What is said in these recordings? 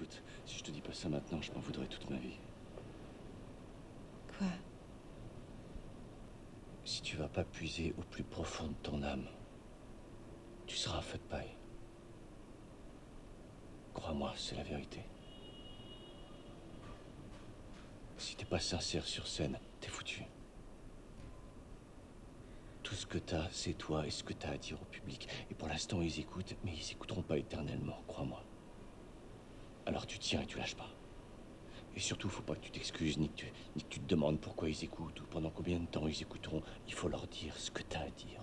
Écoute, si je te dis pas ça maintenant, je m'en voudrais toute ma vie. Quoi? Si tu vas pas puiser au plus profond de ton âme, tu seras un feu de paille. Crois-moi, c'est la vérité. Si t'es pas sincère sur scène, t'es foutu. Tout ce que t'as, c'est toi et ce que t'as à dire au public. Et pour l'instant, ils écoutent, mais ils écouteront pas éternellement, crois-moi. Alors tu tiens et tu lâches pas. Et surtout, faut pas que tu t'excuses ni, que tu- ni que tu te demandes pourquoi ils écoutent ou pendant combien de temps ils écouteront. Il faut leur dire ce que t'as à dire.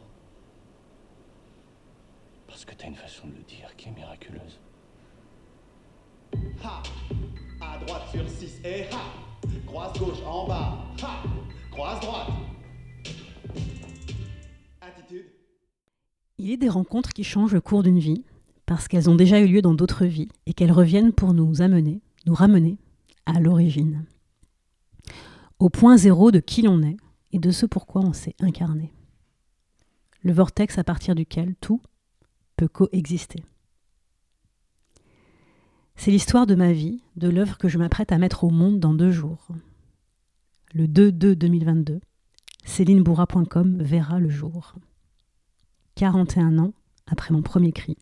Parce que t'as une façon de le dire qui est miraculeuse. Ha À droite sur 6 et ha Croise gauche en bas. Ha Croise droite. Attitude. Il est des rencontres qui changent le cours d'une vie, parce qu'elles ont déjà eu lieu dans d'autres vies, et qu'elles reviennent pour nous amener, nous ramener à l'origine. Au point zéro de qui l'on est et de ce pourquoi on s'est incarné. Le vortex à partir duquel tout peut coexister. C'est l'histoire de ma vie, de l'œuvre que je m'apprête à mettre au monde dans deux jours. Le 2-2-2022, célinebourra.com verra le jour. 41 ans après mon premier cri,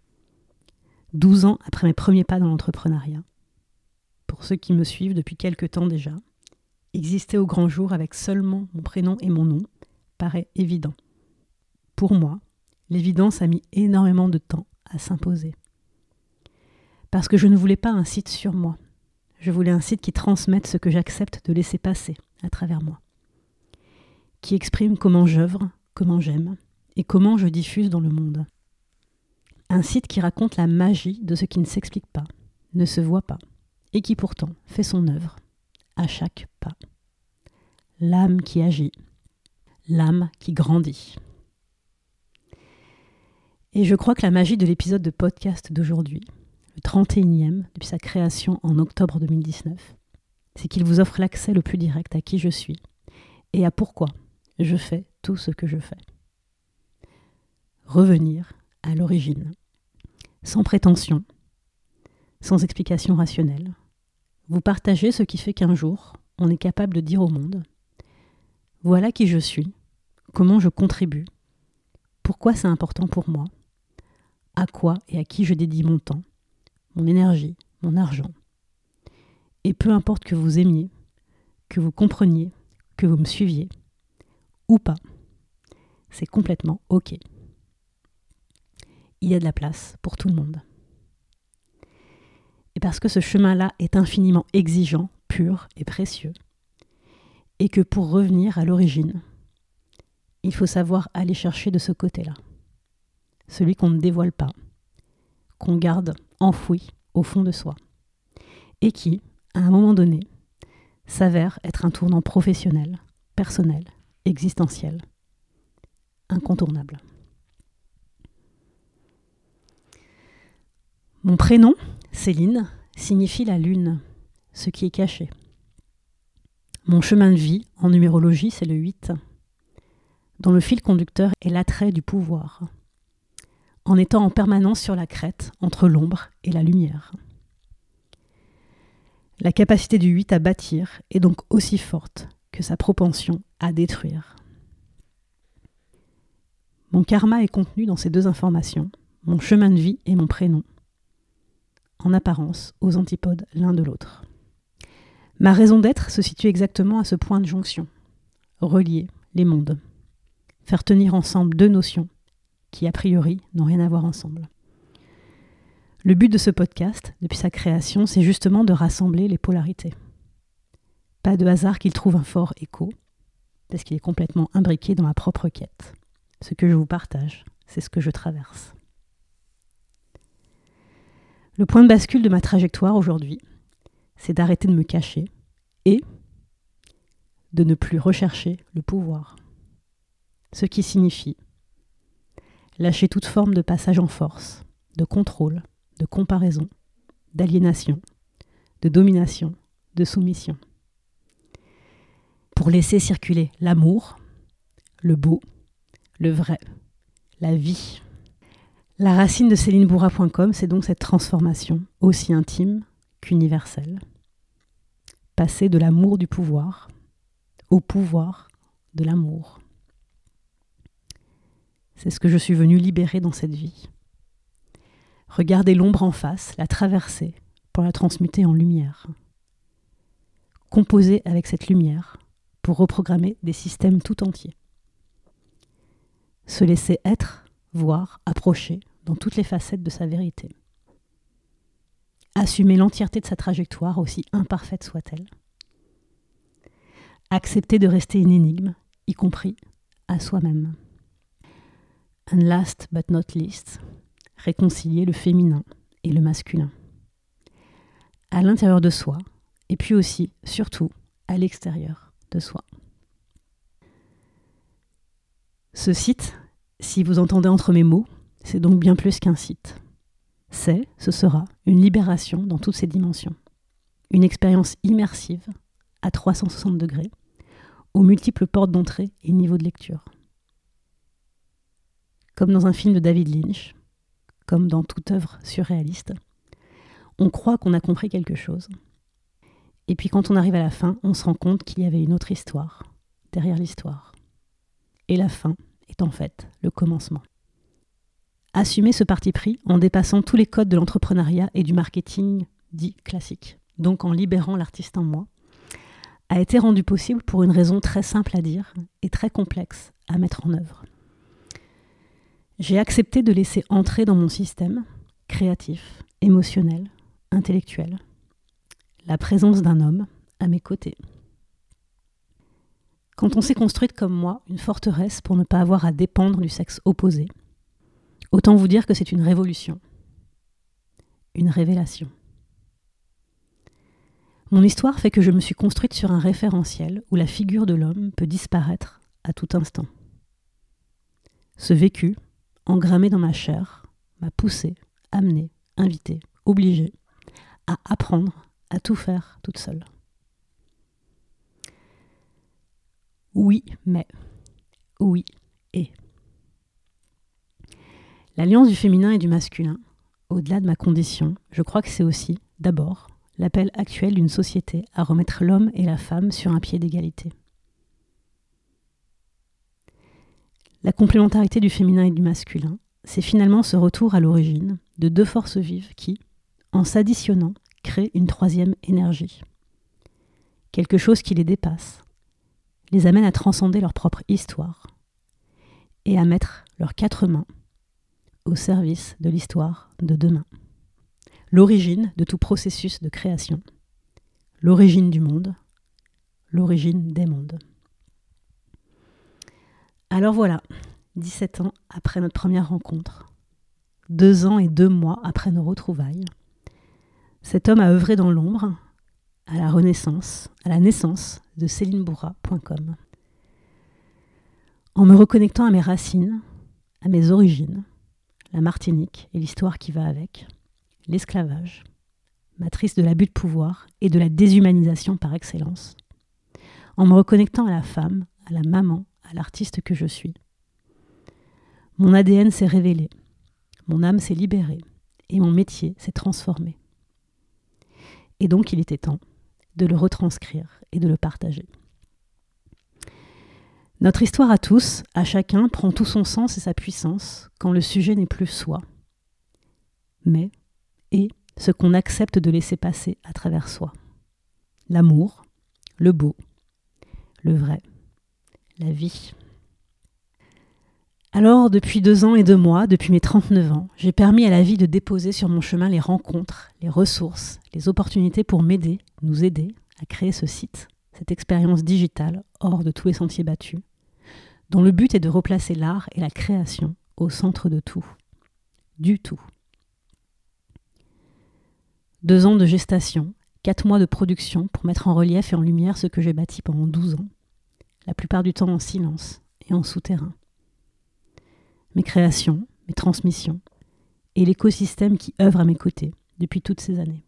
12 ans après mes premiers pas dans l'entrepreneuriat. Pour ceux qui me suivent depuis quelque temps déjà, exister au grand jour avec seulement mon prénom et mon nom paraît évident. Pour moi, l'évidence a mis énormément de temps à s'imposer. Parce que je ne voulais pas un site sur moi. Je voulais un site qui transmette ce que j'accepte de laisser passer à travers moi. Qui exprime comment j'œuvre, comment j'aime, et comment je diffuse dans le monde. Un site qui raconte la magie de ce qui ne s'explique pas, ne se voit pas, et qui pourtant fait son œuvre à chaque pas. L'âme qui agit, l'âme qui grandit. Et je crois que la magie de l'épisode de podcast d'aujourd'hui, le 31e depuis sa création en octobre 2019, c'est qu'il vous offre l'accès le plus direct à qui je suis et à pourquoi je fais tout ce que je fais revenir à l'origine, sans prétention, sans explication rationnelle. Vous partagez ce qui fait qu'un jour, on est capable de dire au monde, voilà qui je suis, comment je contribue, pourquoi c'est important pour moi, à quoi et à qui je dédie mon temps, mon énergie, mon argent. Et peu importe que vous aimiez, que vous compreniez, que vous me suiviez, ou pas, c'est complètement OK il y a de la place pour tout le monde. Et parce que ce chemin-là est infiniment exigeant, pur et précieux, et que pour revenir à l'origine, il faut savoir aller chercher de ce côté-là, celui qu'on ne dévoile pas, qu'on garde enfoui au fond de soi, et qui, à un moment donné, s'avère être un tournant professionnel, personnel, existentiel, incontournable. Mon prénom, Céline, signifie la lune, ce qui est caché. Mon chemin de vie, en numérologie, c'est le 8, dont le fil conducteur est l'attrait du pouvoir, en étant en permanence sur la crête entre l'ombre et la lumière. La capacité du 8 à bâtir est donc aussi forte que sa propension à détruire. Mon karma est contenu dans ces deux informations, mon chemin de vie et mon prénom en apparence aux antipodes l'un de l'autre. Ma raison d'être se situe exactement à ce point de jonction, relier les mondes, faire tenir ensemble deux notions qui a priori n'ont rien à voir ensemble. Le but de ce podcast, depuis sa création, c'est justement de rassembler les polarités. Pas de hasard qu'il trouve un fort écho, parce qu'il est complètement imbriqué dans ma propre quête. Ce que je vous partage, c'est ce que je traverse. Le point de bascule de ma trajectoire aujourd'hui, c'est d'arrêter de me cacher et de ne plus rechercher le pouvoir. Ce qui signifie lâcher toute forme de passage en force, de contrôle, de comparaison, d'aliénation, de domination, de soumission. Pour laisser circuler l'amour, le beau, le vrai, la vie. La racine de célinebourra.com, c'est donc cette transformation, aussi intime qu'universel. Passer de l'amour du pouvoir au pouvoir de l'amour. C'est ce que je suis venu libérer dans cette vie. Regarder l'ombre en face, la traverser pour la transmuter en lumière. Composer avec cette lumière pour reprogrammer des systèmes tout entiers. Se laisser être, voir, approcher dans toutes les facettes de sa vérité. Assumer l'entièreté de sa trajectoire, aussi imparfaite soit-elle. Accepter de rester une énigme, y compris à soi-même. And last but not least, réconcilier le féminin et le masculin. À l'intérieur de soi, et puis aussi, surtout, à l'extérieur de soi. Ce site, si vous entendez entre mes mots, c'est donc bien plus qu'un site. C'est, ce sera, une libération dans toutes ses dimensions. Une expérience immersive à 360 degrés, aux multiples portes d'entrée et niveaux de lecture. Comme dans un film de David Lynch, comme dans toute œuvre surréaliste, on croit qu'on a compris quelque chose. Et puis quand on arrive à la fin, on se rend compte qu'il y avait une autre histoire derrière l'histoire. Et la fin est en fait le commencement. Assumer ce parti pris en dépassant tous les codes de l'entrepreneuriat et du marketing dit classique, donc en libérant l'artiste en moi, a été rendu possible pour une raison très simple à dire et très complexe à mettre en œuvre. J'ai accepté de laisser entrer dans mon système créatif, émotionnel, intellectuel, la présence d'un homme à mes côtés. Quand on s'est construite comme moi une forteresse pour ne pas avoir à dépendre du sexe opposé, autant vous dire que c'est une révolution, une révélation. Mon histoire fait que je me suis construite sur un référentiel où la figure de l'homme peut disparaître à tout instant. Ce vécu, engrammé dans ma chair, m'a poussé, amené, invité, obligé à apprendre à tout faire toute seule. Oui, mais. Oui, et. L'alliance du féminin et du masculin, au-delà de ma condition, je crois que c'est aussi, d'abord, l'appel actuel d'une société à remettre l'homme et la femme sur un pied d'égalité. La complémentarité du féminin et du masculin, c'est finalement ce retour à l'origine de deux forces vives qui, en s'additionnant, créent une troisième énergie. Quelque chose qui les dépasse, les amène à transcender leur propre histoire et à mettre leurs quatre mains au service de l'histoire de demain. L'origine de tout processus de création, l'origine du monde, l'origine des mondes. Alors voilà, 17 ans après notre première rencontre, deux ans et deux mois après nos retrouvailles, cet homme a œuvré dans l'ombre à la renaissance, à la naissance de célinebourra.com. En me reconnectant à mes racines, à mes origines, la Martinique et l'histoire qui va avec, l'esclavage, matrice de l'abus de pouvoir et de la déshumanisation par excellence, en me reconnectant à la femme, à la maman, à l'artiste que je suis. Mon ADN s'est révélé, mon âme s'est libérée et mon métier s'est transformé. Et donc il était temps de le retranscrire et de le partager. Notre histoire à tous, à chacun, prend tout son sens et sa puissance quand le sujet n'est plus soi, mais et ce qu'on accepte de laisser passer à travers soi. L'amour, le beau, le vrai, la vie. Alors, depuis deux ans et deux mois, depuis mes 39 ans, j'ai permis à la vie de déposer sur mon chemin les rencontres, les ressources, les opportunités pour m'aider, nous aider à créer ce site, cette expérience digitale hors de tous les sentiers battus, dont le but est de replacer l'art et la création au centre de tout. Du tout. Deux ans de gestation, quatre mois de production pour mettre en relief et en lumière ce que j'ai bâti pendant douze ans, la plupart du temps en silence et en souterrain. Mes créations, mes transmissions et l'écosystème qui œuvre à mes côtés depuis toutes ces années.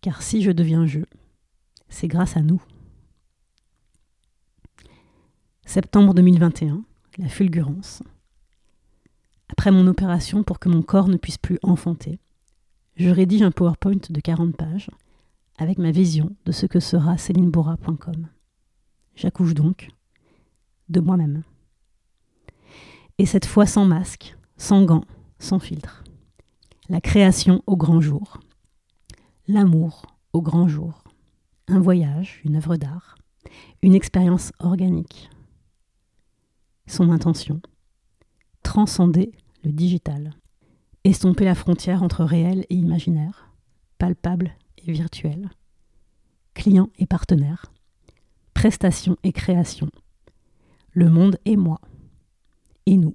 Car si je deviens je, c'est grâce à nous. Septembre 2021, la fulgurance. Après mon opération pour que mon corps ne puisse plus enfanter, je rédige un PowerPoint de 40 pages avec ma vision de ce que sera célinebourra.com. J'accouche donc de moi-même. Et cette fois sans masque, sans gants, sans filtre. La création au grand jour. L'amour au grand jour. Un voyage, une œuvre d'art, une expérience organique. Son intention, transcender le digital, estomper la frontière entre réel et imaginaire, palpable et virtuel, client et partenaire, prestation et création, le monde et moi, nous.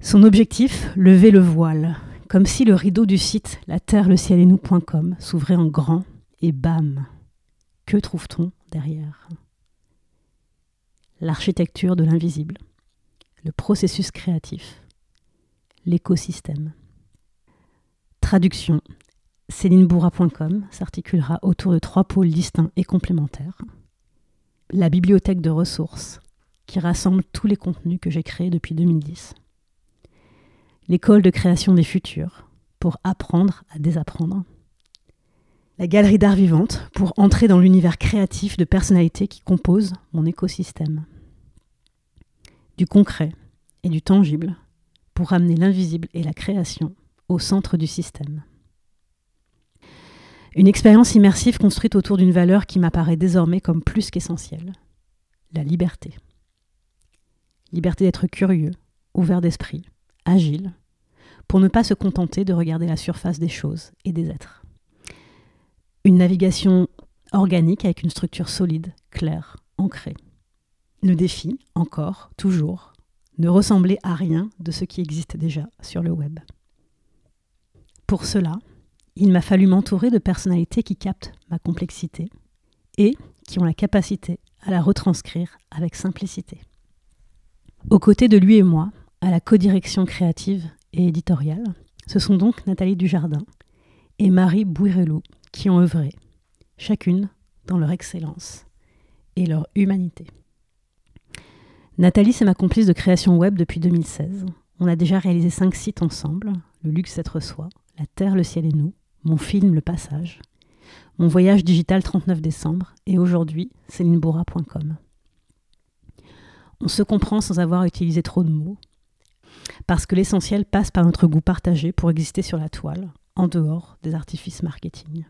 Son objectif, lever le voile, comme si le rideau du site la terre, le ciel et nous.com s'ouvrait en grand et bam. Que trouve-t-on derrière? L'architecture de l'invisible, le processus créatif, l'écosystème. Traduction célinebourra.com s'articulera autour de trois pôles distincts et complémentaires. La bibliothèque de ressources, qui rassemble tous les contenus que j'ai créés depuis 2010. L'école de création des futurs, pour apprendre à désapprendre. La galerie d'art vivante, pour entrer dans l'univers créatif de personnalités qui composent mon écosystème. Du concret et du tangible, pour ramener l'invisible et la création au centre du système. Une expérience immersive construite autour d'une valeur qui m'apparaît désormais comme plus qu'essentielle, la liberté. Liberté d'être curieux, ouvert d'esprit, agile, pour ne pas se contenter de regarder la surface des choses et des êtres. Une navigation organique avec une structure solide, claire, ancrée. Le défi, encore, toujours, ne ressembler à rien de ce qui existe déjà sur le web. Pour cela, il m'a fallu m'entourer de personnalités qui captent ma complexité et qui ont la capacité à la retranscrire avec simplicité. Aux côtés de lui et moi, à la codirection créative et éditoriale, ce sont donc Nathalie Dujardin et Marie Bouirelou qui ont œuvré, chacune dans leur excellence et leur humanité. Nathalie, c'est ma complice de création web depuis 2016. On a déjà réalisé cinq sites ensemble, Le luxe d'être soi, La Terre, le ciel et nous, mon film Le Passage, mon voyage digital 39 décembre et aujourd'hui célinebourra.com. On se comprend sans avoir utilisé trop de mots, parce que l'essentiel passe par notre goût partagé pour exister sur la toile, en dehors des artifices marketing.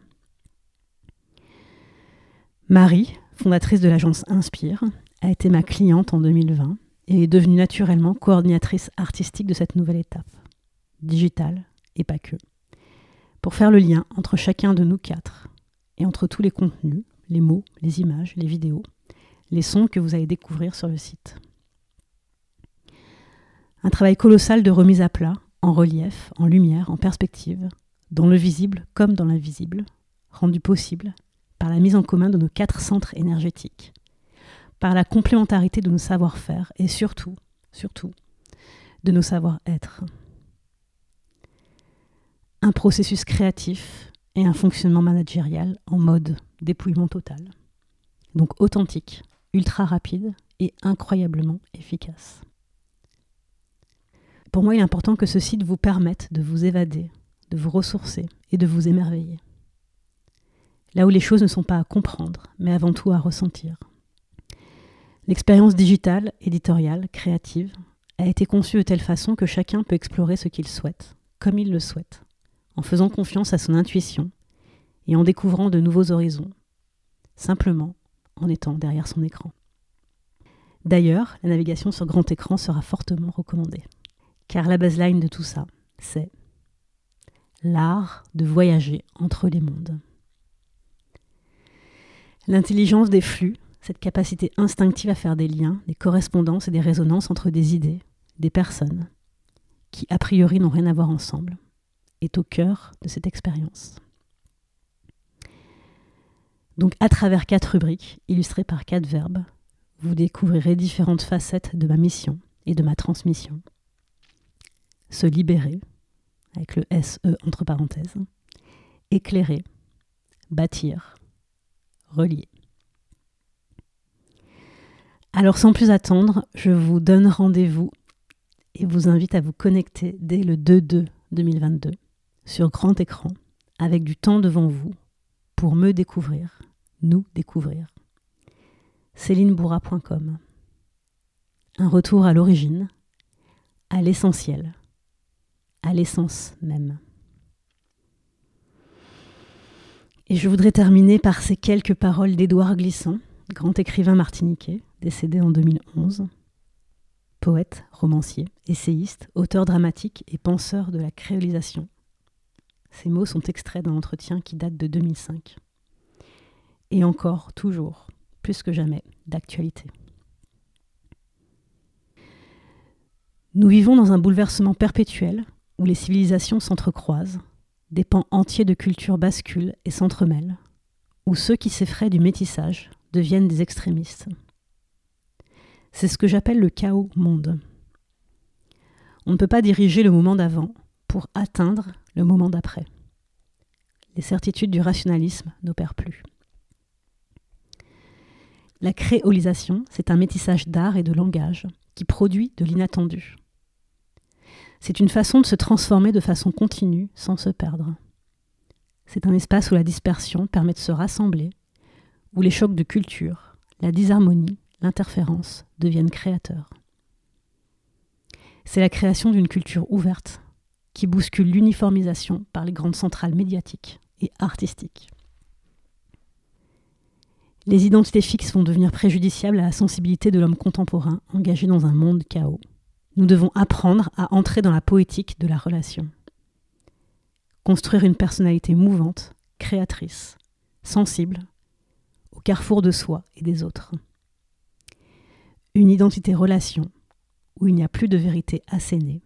Marie, fondatrice de l'agence Inspire, a été ma cliente en 2020 et est devenue naturellement coordinatrice artistique de cette nouvelle étape, digitale et pas que pour faire le lien entre chacun de nous quatre et entre tous les contenus, les mots, les images, les vidéos, les sons que vous allez découvrir sur le site. Un travail colossal de remise à plat, en relief, en lumière, en perspective, dans le visible comme dans l'invisible, rendu possible par la mise en commun de nos quatre centres énergétiques, par la complémentarité de nos savoir-faire et surtout, surtout, de nos savoir-être un processus créatif et un fonctionnement managérial en mode dépouillement total. Donc authentique, ultra rapide et incroyablement efficace. Pour moi, il est important que ce site vous permette de vous évader, de vous ressourcer et de vous émerveiller. Là où les choses ne sont pas à comprendre, mais avant tout à ressentir. L'expérience digitale, éditoriale, créative, a été conçue de telle façon que chacun peut explorer ce qu'il souhaite, comme il le souhaite, en faisant confiance à son intuition et en découvrant de nouveaux horizons, simplement en étant derrière son écran. D'ailleurs, la navigation sur grand écran sera fortement recommandée, car la baseline de tout ça, c'est l'art de voyager entre les mondes. L'intelligence des flux, cette capacité instinctive à faire des liens, des correspondances et des résonances entre des idées, des personnes, qui a priori n'ont rien à voir ensemble, est au cœur de cette expérience. Donc à travers quatre rubriques, illustrées par quatre verbes, vous découvrirez différentes facettes de ma mission et de ma transmission. Se libérer, avec le SE entre parenthèses, éclairer, bâtir, relier. Alors sans plus attendre, je vous donne rendez-vous et vous invite à vous connecter dès le 2-2 2022, sur grand écran, avec du temps devant vous, pour me découvrir, nous découvrir. CélineBourra.com Un retour à l'origine, à l'essentiel, à l'essence même. Et je voudrais terminer par ces quelques paroles d'Édouard Glissant, grand écrivain martiniquais, décédé en 2011. Poète, romancier, essayiste, auteur dramatique et penseur de la créolisation. Ces mots sont extraits d'un entretien qui date de 2005. Et encore, toujours, plus que jamais, d'actualité. Nous vivons dans un bouleversement perpétuel où les civilisations s'entrecroisent, des pans entiers de culture basculent et s'entremêlent, où ceux qui s'effraient du métissage deviennent des extrémistes. C'est ce que j'appelle le chaos monde. On ne peut pas diriger le moment d'avant pour atteindre le moment d'après. Les certitudes du rationalisme n'opèrent plus. La créolisation, c'est un métissage d'art et de langage qui produit de l'inattendu. C'est une façon de se transformer de façon continue sans se perdre. C'est un espace où la dispersion permet de se rassembler, où les chocs de culture, la disharmonie, l'interférence deviennent créateurs. C'est la création d'une culture ouverte qui bouscule l'uniformisation par les grandes centrales médiatiques et artistiques. Les identités fixes vont devenir préjudiciables à la sensibilité de l'homme contemporain engagé dans un monde chaos nous devons apprendre à entrer dans la poétique de la relation. Construire une personnalité mouvante, créatrice, sensible, au carrefour de soi et des autres. Une identité relation où il n'y a plus de vérité assénée,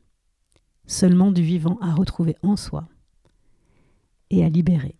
seulement du vivant à retrouver en soi et à libérer.